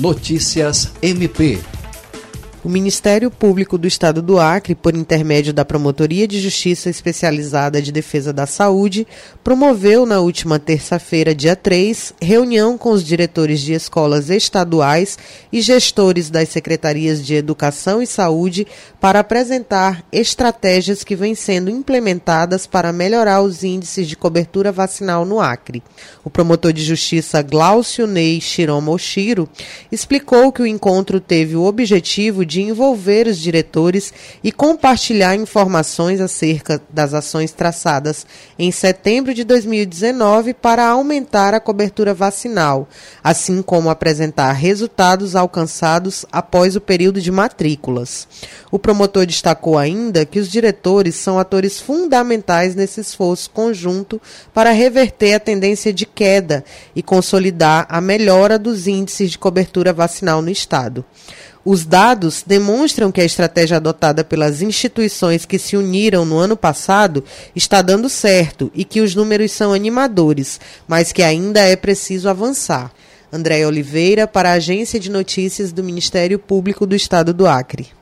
Notícias MP o Ministério Público do Estado do Acre, por intermédio da Promotoria de Justiça Especializada de Defesa da Saúde, promoveu na última terça-feira, dia 3, reunião com os diretores de escolas estaduais e gestores das secretarias de Educação e Saúde para apresentar estratégias que vêm sendo implementadas para melhorar os índices de cobertura vacinal no Acre. O promotor de justiça Glaucio Ney Shiromo Oshiro explicou que o encontro teve o objetivo de envolver os diretores e compartilhar informações acerca das ações traçadas em setembro de 2019 para aumentar a cobertura vacinal, assim como apresentar resultados alcançados após o período de matrículas. O promotor destacou ainda que os diretores são atores fundamentais nesse esforço conjunto para reverter a tendência de queda e consolidar a melhora dos índices de cobertura vacinal no Estado. Os dados demonstram que a estratégia adotada pelas instituições que se uniram no ano passado está dando certo e que os números são animadores, mas que ainda é preciso avançar. André Oliveira, para a Agência de Notícias do Ministério Público do Estado do Acre.